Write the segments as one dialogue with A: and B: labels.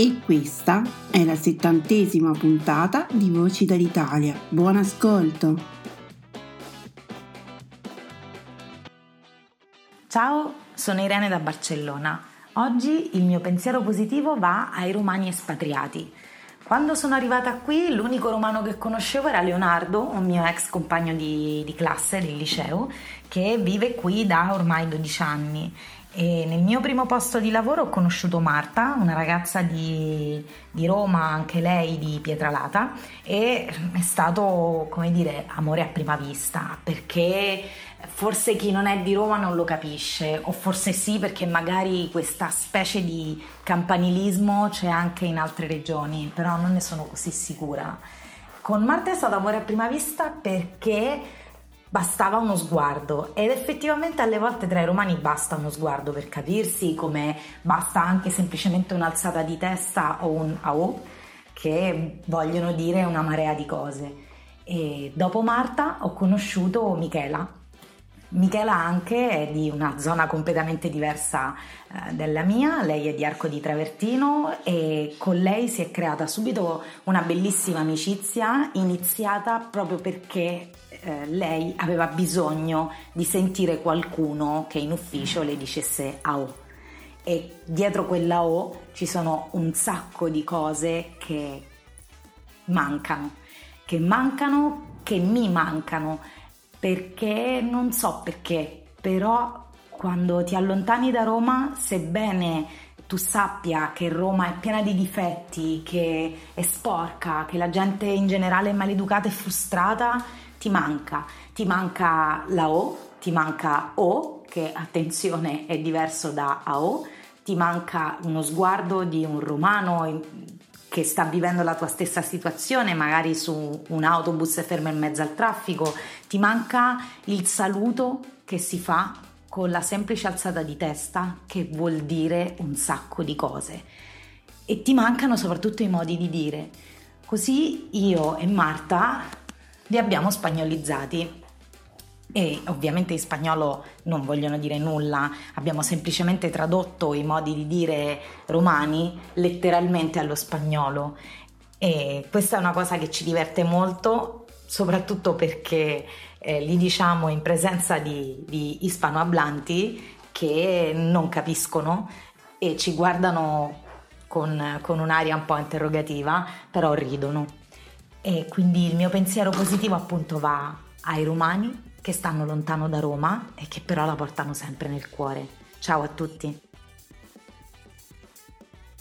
A: E questa è la settantesima puntata di Voci dall'Italia. Buon ascolto!
B: Ciao, sono Irene da Barcellona. Oggi il mio pensiero positivo va ai romani espatriati. Quando sono arrivata qui l'unico romano che conoscevo era Leonardo, un mio ex compagno di, di classe del liceo, che vive qui da ormai 12 anni e nel mio primo posto di lavoro ho conosciuto Marta, una ragazza di, di, Roma, anche lei di Pietralata, e è stato, come dire, amore a prima vista, perché forse chi non è di Roma non lo capisce, o forse sì, perché magari questa specie di campanilismo c'è anche in altre regioni, però non ne sono così sicura. Con Marta è stato amore a prima vista perché bastava uno sguardo. Ed effettivamente alle volte tra i romani basta uno sguardo per capirsi come basta anche semplicemente un'alzata di testa o un au che vogliono dire una marea di cose. E dopo Marta ho conosciuto Michela. Michela anche è di una zona completamente diversa eh, dalla mia, lei è di Arco di Travertino e con lei si è creata subito una bellissima amicizia iniziata proprio perché eh, lei aveva bisogno di sentire qualcuno che in ufficio le dicesse AO e dietro quella O ci sono un sacco di cose che mancano, che mancano, che mi mancano, perché non so perché, però quando ti allontani da Roma, sebbene tu sappia che Roma è piena di difetti, che è sporca, che la gente in generale è maleducata e frustrata, ti manca, ti manca la O, ti manca O, che attenzione è diverso da AO, ti manca uno sguardo di un romano che sta vivendo la tua stessa situazione, magari su un autobus fermo in mezzo al traffico, ti manca il saluto che si fa con la semplice alzata di testa, che vuol dire un sacco di cose. E ti mancano soprattutto i modi di dire. Così io e Marta li abbiamo spagnolizzati. E ovviamente in spagnolo non vogliono dire nulla, abbiamo semplicemente tradotto i modi di dire romani letteralmente allo spagnolo. E questa è una cosa che ci diverte molto, soprattutto perché eh, li diciamo in presenza di, di ispanohablanti che non capiscono e ci guardano con, con un'aria un po' interrogativa, però ridono. E quindi il mio pensiero positivo appunto va ai romani che stanno lontano da Roma e che però la portano sempre nel cuore. Ciao a tutti!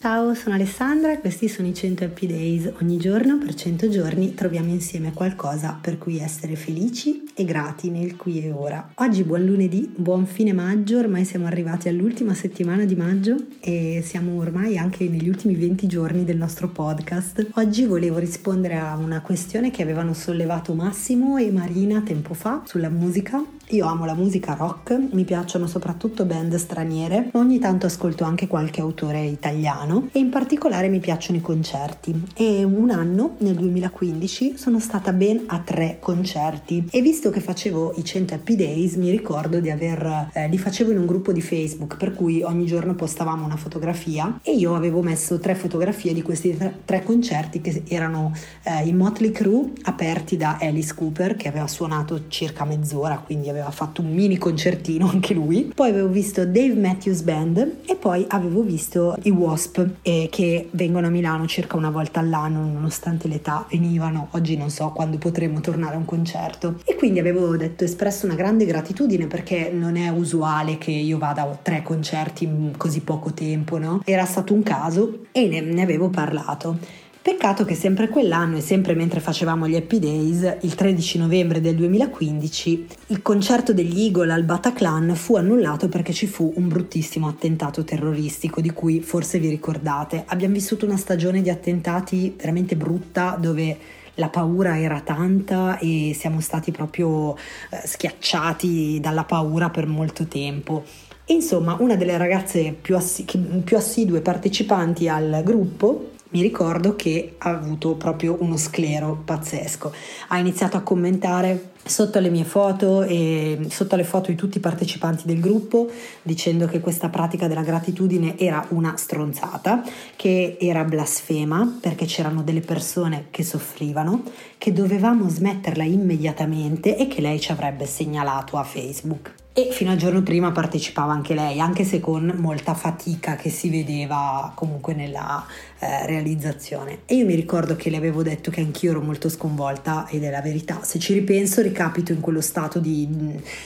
C: Ciao, sono Alessandra e questi sono i 100 Happy Days. Ogni giorno per 100 giorni troviamo insieme qualcosa per cui essere felici e grati nel qui e ora. Oggi buon lunedì, buon fine maggio, ormai siamo arrivati all'ultima settimana di maggio e siamo ormai anche negli ultimi 20 giorni del nostro podcast. Oggi volevo rispondere a una questione che avevano sollevato Massimo e Marina tempo fa sulla musica io amo la musica rock, mi piacciono soprattutto band straniere, ogni tanto ascolto anche qualche autore italiano e in particolare mi piacciono i concerti. E un anno nel 2015 sono stata ben a tre concerti. E visto che facevo i 100 Happy Days mi ricordo di aver eh, li facevo in un gruppo di Facebook per cui ogni giorno postavamo una fotografia e io avevo messo tre fotografie di questi tre, tre concerti che erano eh, i Motley Crue aperti da Alice Cooper che aveva suonato circa mezz'ora quindi aveva fatto un mini concertino anche lui. Poi avevo visto Dave Matthews Band e poi avevo visto i Wasp eh, che vengono a Milano circa una volta all'anno nonostante l'età venivano oggi non so quando potremo tornare a un concerto. E quindi avevo detto espresso una grande gratitudine perché non è usuale che io vada a tre concerti in così poco tempo no? era stato un caso e ne, ne avevo parlato Peccato che sempre quell'anno e sempre mentre facevamo gli Happy Days, il 13 novembre del 2015, il concerto degli Eagle al Bataclan fu annullato perché ci fu un bruttissimo attentato terroristico di cui forse vi ricordate. Abbiamo vissuto una stagione di attentati veramente brutta dove la paura era tanta e siamo stati proprio eh, schiacciati dalla paura per molto tempo. Insomma, una delle ragazze più, assi- più assidue partecipanti al gruppo mi ricordo che ha avuto proprio uno sclero pazzesco. Ha iniziato a commentare sotto le mie foto e sotto le foto di tutti i partecipanti del gruppo dicendo che questa pratica della gratitudine era una stronzata, che era blasfema perché c'erano delle persone che soffrivano, che dovevamo smetterla immediatamente e che lei ci avrebbe segnalato a Facebook e fino al giorno prima partecipava anche lei, anche se con molta fatica che si vedeva comunque nella eh, realizzazione. E io mi ricordo che le avevo detto che anch'io ero molto sconvolta ed è la verità. Se ci ripenso ricapito in quello stato di,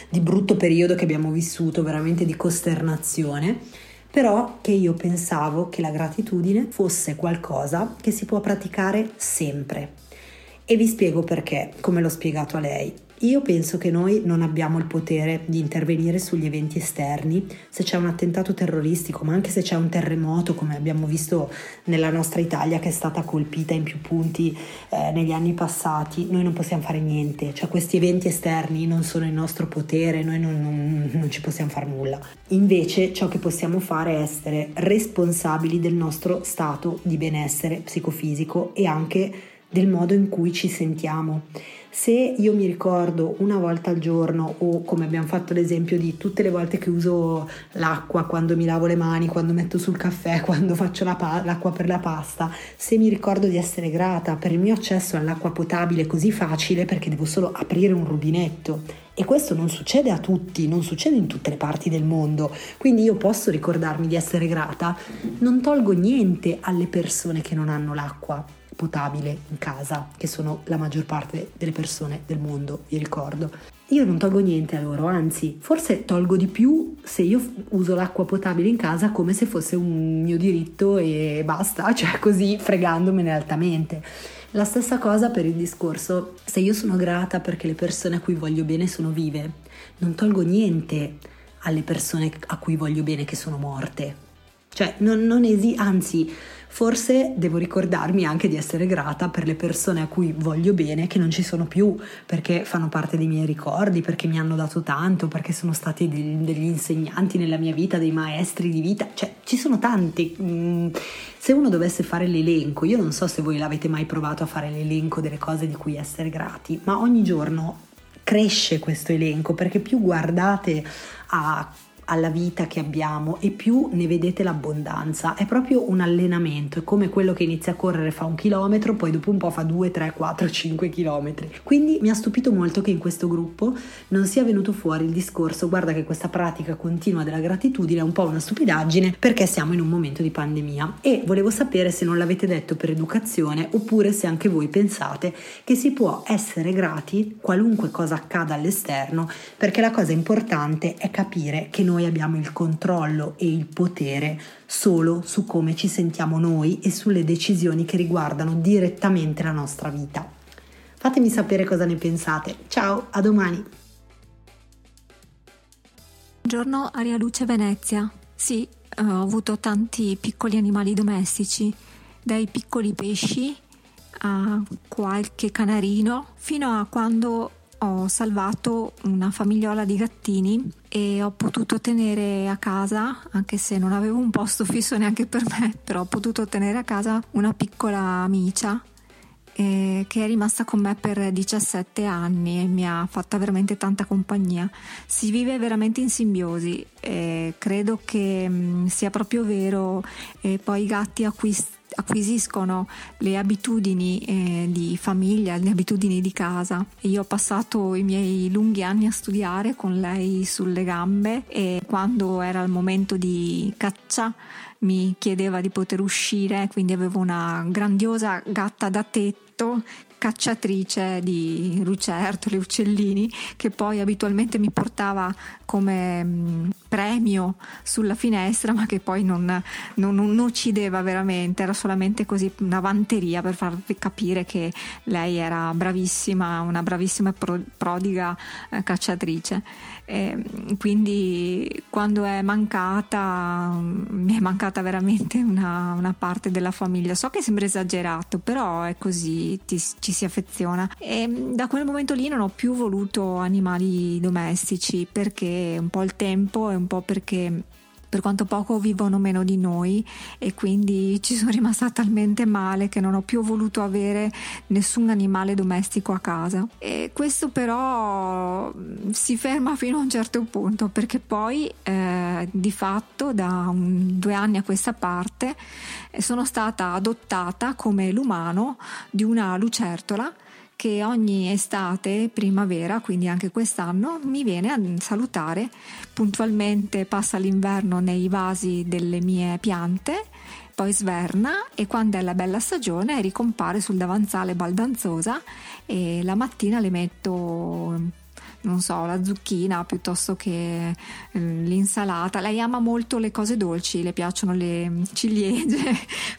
C: di brutto periodo che abbiamo vissuto, veramente di costernazione però che io pensavo che la gratitudine fosse qualcosa che si può praticare sempre. E vi spiego perché, come l'ho spiegato a lei. Io penso che noi non abbiamo il potere di intervenire sugli eventi esterni, se c'è un attentato terroristico, ma anche se c'è un terremoto, come abbiamo visto nella nostra Italia che è stata colpita in più punti eh, negli anni passati, noi non possiamo fare niente, cioè questi eventi esterni non sono il nostro potere, noi non, non, non ci possiamo fare nulla. Invece ciò che possiamo fare è essere responsabili del nostro stato di benessere psicofisico e anche del modo in cui ci sentiamo. Se io mi ricordo una volta al giorno o come abbiamo fatto l'esempio di tutte le volte che uso l'acqua, quando mi lavo le mani, quando metto sul caffè, quando faccio la pa- l'acqua per la pasta, se mi ricordo di essere grata per il mio accesso all'acqua potabile così facile perché devo solo aprire un rubinetto e questo non succede a tutti, non succede in tutte le parti del mondo. Quindi io posso ricordarmi di essere grata, non tolgo niente alle persone che non hanno l'acqua potabile in casa, che sono la maggior parte delle persone del mondo, vi ricordo. Io non tolgo niente a loro, anzi, forse tolgo di più se io uso l'acqua potabile in casa come se fosse un mio diritto e basta, cioè così fregandomene altamente. La stessa cosa per il discorso, se io sono grata perché le persone a cui voglio bene sono vive, non tolgo niente alle persone a cui voglio bene che sono morte. Cioè, non, non esiste, anzi, Forse devo ricordarmi anche di essere grata per le persone a cui voglio bene che non ci sono più, perché fanno parte dei miei ricordi, perché mi hanno dato tanto, perché sono stati degli insegnanti nella mia vita, dei maestri di vita, cioè ci sono tanti. Mm, se uno dovesse fare l'elenco, io non so se voi l'avete mai provato a fare l'elenco delle cose di cui essere grati, ma ogni giorno cresce questo elenco perché più guardate a alla vita che abbiamo e più ne vedete l'abbondanza. È proprio un allenamento, è come quello che inizia a correre fa un chilometro, poi dopo un po' fa 2, 3, 4, 5 chilometri. Quindi mi ha stupito molto che in questo gruppo non sia venuto fuori il discorso guarda che questa pratica continua della gratitudine è un po' una stupidaggine perché siamo in un momento di pandemia e volevo sapere se non l'avete detto per educazione oppure se anche voi pensate che si può essere grati qualunque cosa accada all'esterno perché la cosa importante è capire che noi noi abbiamo il controllo e il potere solo su come ci sentiamo noi e sulle decisioni che riguardano direttamente la nostra vita. Fatemi sapere cosa ne pensate. Ciao, a domani.
D: Buongiorno Aria Luce Venezia. Sì, eh, ho avuto tanti piccoli animali domestici, dai piccoli pesci a qualche canarino, fino a quando ho salvato una famigliola di gattini e ho potuto tenere a casa, anche se non avevo un posto fisso neanche per me, però ho potuto tenere a casa una piccola amicia eh, che è rimasta con me per 17 anni e mi ha fatta veramente tanta compagnia. Si vive veramente in simbiosi, eh, credo che mh, mm, sia proprio vero, e poi i gatti acquistano acquisiscono le abitudini eh, di famiglia, le abitudini di casa. Io ho passato i miei lunghi anni a studiare con lei sulle gambe e quando era il momento di caccia mi chiedeva di poter uscire, quindi avevo una grandiosa gatta da tetto cacciatrice di lucertoli, uccellini, che poi abitualmente mi portava come mm, premio sulla finestra, ma che poi non, non, non, uccideva veramente, era solamente così una vanteria per farvi capire che lei era bravissima, una bravissima e prodiga eh, cacciatrice. E quindi quando è mancata, mi è mancata veramente una, una, parte della famiglia. So che sembra esagerato, però è così, ti, ci si affeziona. E da quel momento lì non ho più voluto animali domestici perché un po' il tempo e un po' perché per quanto poco vivono meno di noi e quindi ci sono rimasta talmente male che non ho più voluto avere nessun animale domestico a casa. E questo però mm, si ferma fino a un certo punto perché poi eh, di fatto da un, due anni a questa parte sono stata adottata come l'umano di una lucertola che ogni estate, primavera, quindi anche quest'anno, mi viene a salutare. Puntualmente, passa l'inverno nei vasi delle mie piante poi sverna e quando è la bella stagione ricompare sul davanzale baldanzosa e la mattina le metto non so, la zucchina piuttosto che eh, l'insalata. Lei ama molto le cose dolci, le piacciono le ciliegie,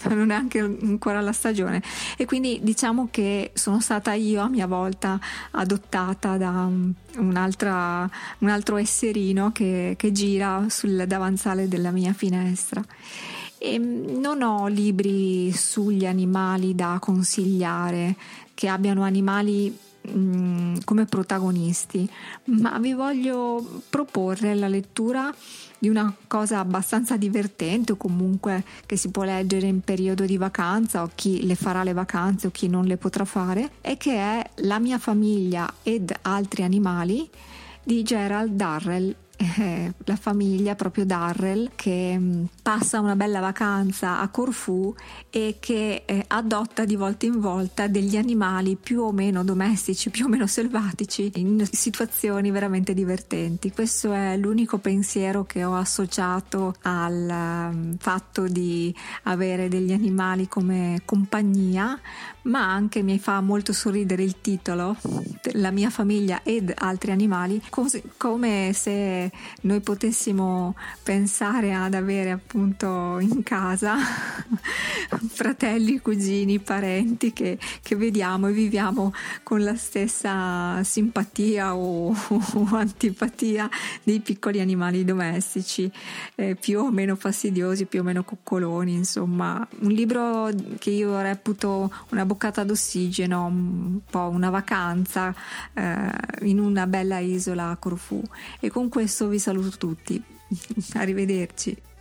D: ma non è anche ancora la stagione. E quindi diciamo che sono stata io a mia volta adottata da un, un altro esserino che, che gira sul davanzale della mia finestra. E mm, non ho libri sugli animali da consigliare che abbiano animali Mm, come protagonisti, ma vi voglio proporre la lettura di una cosa abbastanza divertente o comunque che si può leggere in periodo di vacanza o chi le farà le vacanze o chi non le potrà fare e che è La mia famiglia ed altri animali di Gerald Darrell eh, la famiglia proprio Darrell che mm, passa una bella vacanza a Corfù e che eh, adotta di volta in volta degli animali più o meno domestici, più o meno selvatici in situazioni veramente divertenti. Questo è l'unico pensiero che ho associato al um, fatto di avere degli animali come compagnia, ma anche mi fa molto sorridere il titolo, La mia famiglia ed altri animali, come se noi potessimo pensare ad avere appunto in casa fratelli, cugini, parenti che, che vediamo e viviamo con la stessa simpatia o, o antipatia dei piccoli animali domestici, eh, più o meno fastidiosi, più o meno coccoloni, insomma, un libro che io reputo una boccata d'ossigeno, un po' una vacanza eh, in una bella isola a Corfù e con questo vi saluto tutti. Arrivederci.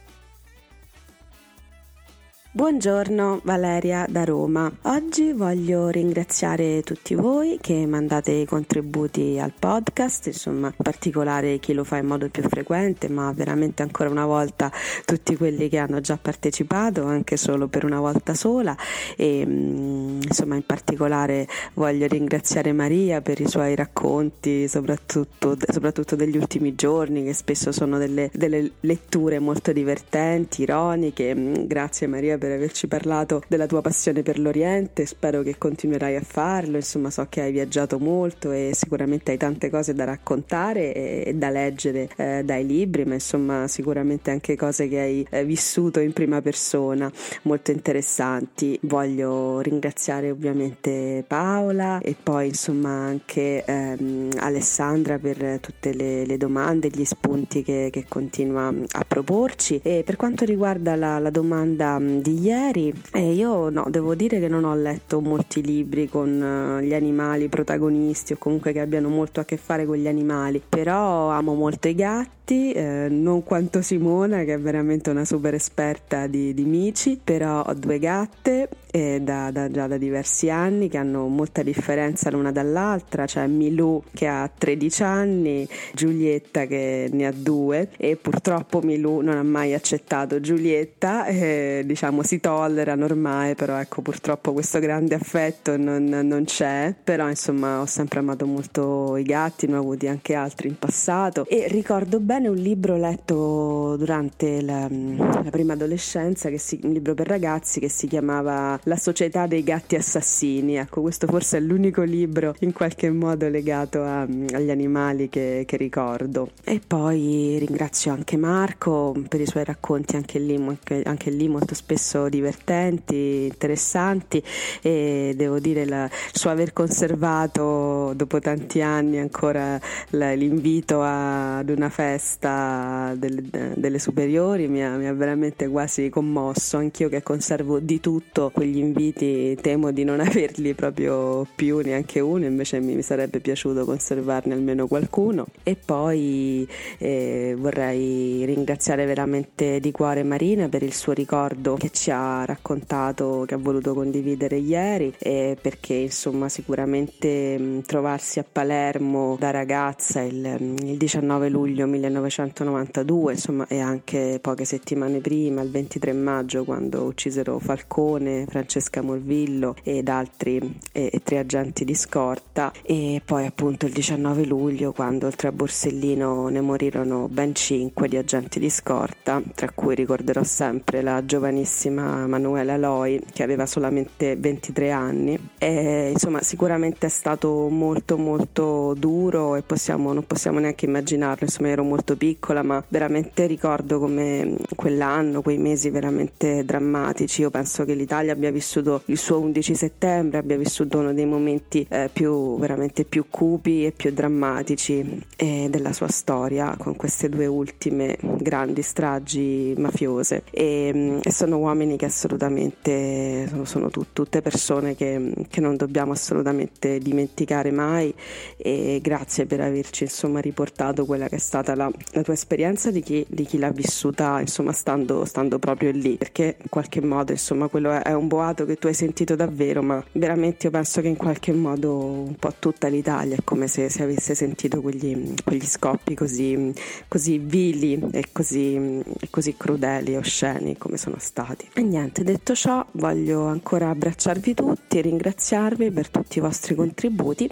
E: Buongiorno Valeria da Roma. Oggi voglio ringraziare tutti voi che mandate i contributi al podcast, insomma in particolare chi lo fa in modo più frequente, ma veramente ancora una volta tutti quelli che hanno già partecipato, anche solo per una volta sola e mm, insomma in particolare voglio ringraziare Maria per i suoi racconti, soprattutto, soprattutto degli ultimi giorni, che spesso sono delle, delle letture molto divertenti, ironiche. Mm, grazie Maria per averci parlato della tua passione per l'Oriente, spero che continuerai a farlo, insomma so che hai viaggiato molto e sicuramente hai tante cose da raccontare e, e da leggere eh, dai libri, ma insomma sicuramente anche cose che hai eh, vissuto in prima persona, molto interessanti. Voglio ringraziare ovviamente Paola e poi insomma anche ehm, Alessandra per tutte le, le domande, gli spunti che, che, continua a proporci e per quanto riguarda la, la domanda di di ieri e io no, devo dire che non ho letto molti libri con uh, gli animali protagonisti o comunque che abbiano molto a che fare con gli animali, però amo molto i gatti, eh, non quanto Simona che è veramente una super esperta di, di mici, però ho due gatte eh, da, da, già da diversi anni che hanno molta differenza l'una dall'altra, c'è cioè Milù che ha 13 anni, Giulietta che ne ha due e purtroppo Milù non ha mai accettato Giulietta, eh, diciamo si tollerano ormai, però ecco purtroppo questo grande affetto non, non, c'è, però insomma ho sempre amato molto i gatti, ne ho avuti anche altri in passato. E ricordo bene un libro letto durante la, la prima adolescenza, si, un libro per ragazzi che si chiamava la società dei gatti assassini. Ecco, questo forse è l'unico libro in qualche modo legato a, agli animali che, che, ricordo. E poi ringrazio anche Marco per i suoi racconti, anche lì, anche, lì molto spesso divertenti, interessanti e devo dire il suo aver conservato dopo tanti anni ancora l'invito a, ad una festa delle, delle superiori mi ha, mi ha veramente quasi commosso, anch'io che conservo di tutto quegli gli inviti temo di non averli proprio più neanche uno, invece mi, mi sarebbe piaciuto conservarne almeno qualcuno. E poi eh, vorrei ringraziare veramente di cuore Marina per il suo ricordo che ci ha raccontato, che ha voluto condividere ieri, perché insomma sicuramente mh, trovarsi a Palermo da ragazza il, il 19 luglio 1992, insomma, e anche poche settimane prima, il 23 maggio, quando uccisero Falcone, Francesca Morvillo ed altri e, e tre agenti di scorta. E poi appunto il 19 luglio quando oltre a Borsellino ne morirono ben cinque di agenti di scorta tra cui ricorderò sempre la giovanissima Manuela Loi che aveva solamente 23 anni. E insomma sicuramente è stato molto molto duro e possiamo, non possiamo neanche immaginarlo. Insomma ero molto piccola ma veramente ricordo come quell'anno quei mesi veramente drammatici. Io penso che l'Italia abbia vissuto il suo 11 settembre, abbia vissuto uno dei momenti eh, più veramente più cupi e più drammatici eh, della sua storia con queste due ultime grandi stragi mafiose. E, mm, e sono uomini che assolutamente sono, sono tut, tutte persone che, che, non dobbiamo assolutamente dimenticare mai e grazie per averci insomma riportato quella che è stata la, la tua esperienza di chi, di chi l'ha vissuta insomma stando, stando proprio lì perché in qualche modo insomma quello è, è un boato che tu hai sentito davvero, ma veramente io penso che in qualche modo un po' tutta l'Italia è come se, se avesse sentito quegli, quegli scoppi così, così vili e così, così crudeli e osceni come sono stati. E niente, detto ciò, voglio ancora abbracciarvi tutti, ringraziarvi per tutti i vostri contributi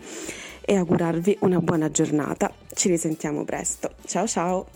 E: e augurarvi una buona giornata. Ci risentiamo presto. Ciao ciao!